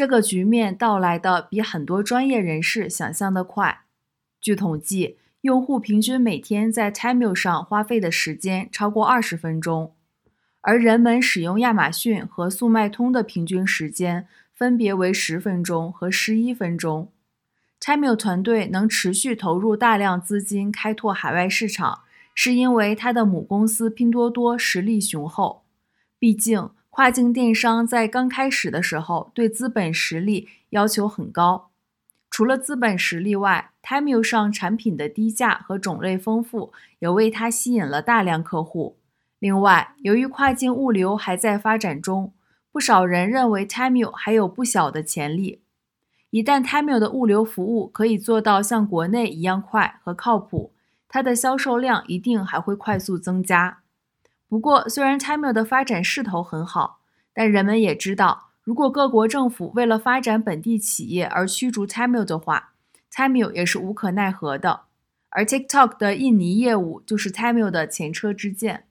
这个局面到来的比很多专业人士想象的快。据统计，用户平均每天在 Temu 上花费的时间超过二十分钟。而人们使用亚马逊和速卖通的平均时间分别为十分钟和十一分钟。Temu 团队能持续投入大量资金开拓海外市场，是因为它的母公司拼多多实力雄厚。毕竟，跨境电商在刚开始的时候对资本实力要求很高。除了资本实力外，Temu 上产品的低价和种类丰富，也为它吸引了大量客户。另外，由于跨境物流还在发展中，不少人认为 Temu 还有不小的潜力。一旦 Temu 的物流服务可以做到像国内一样快和靠谱，它的销售量一定还会快速增加。不过，虽然 Tamil 的发展势头很好，但人们也知道，如果各国政府为了发展本地企业而驱逐 Tamil 的话，Tamil 也是无可奈何的。而 TikTok 的印尼业务就是 Tamil 的前车之鉴。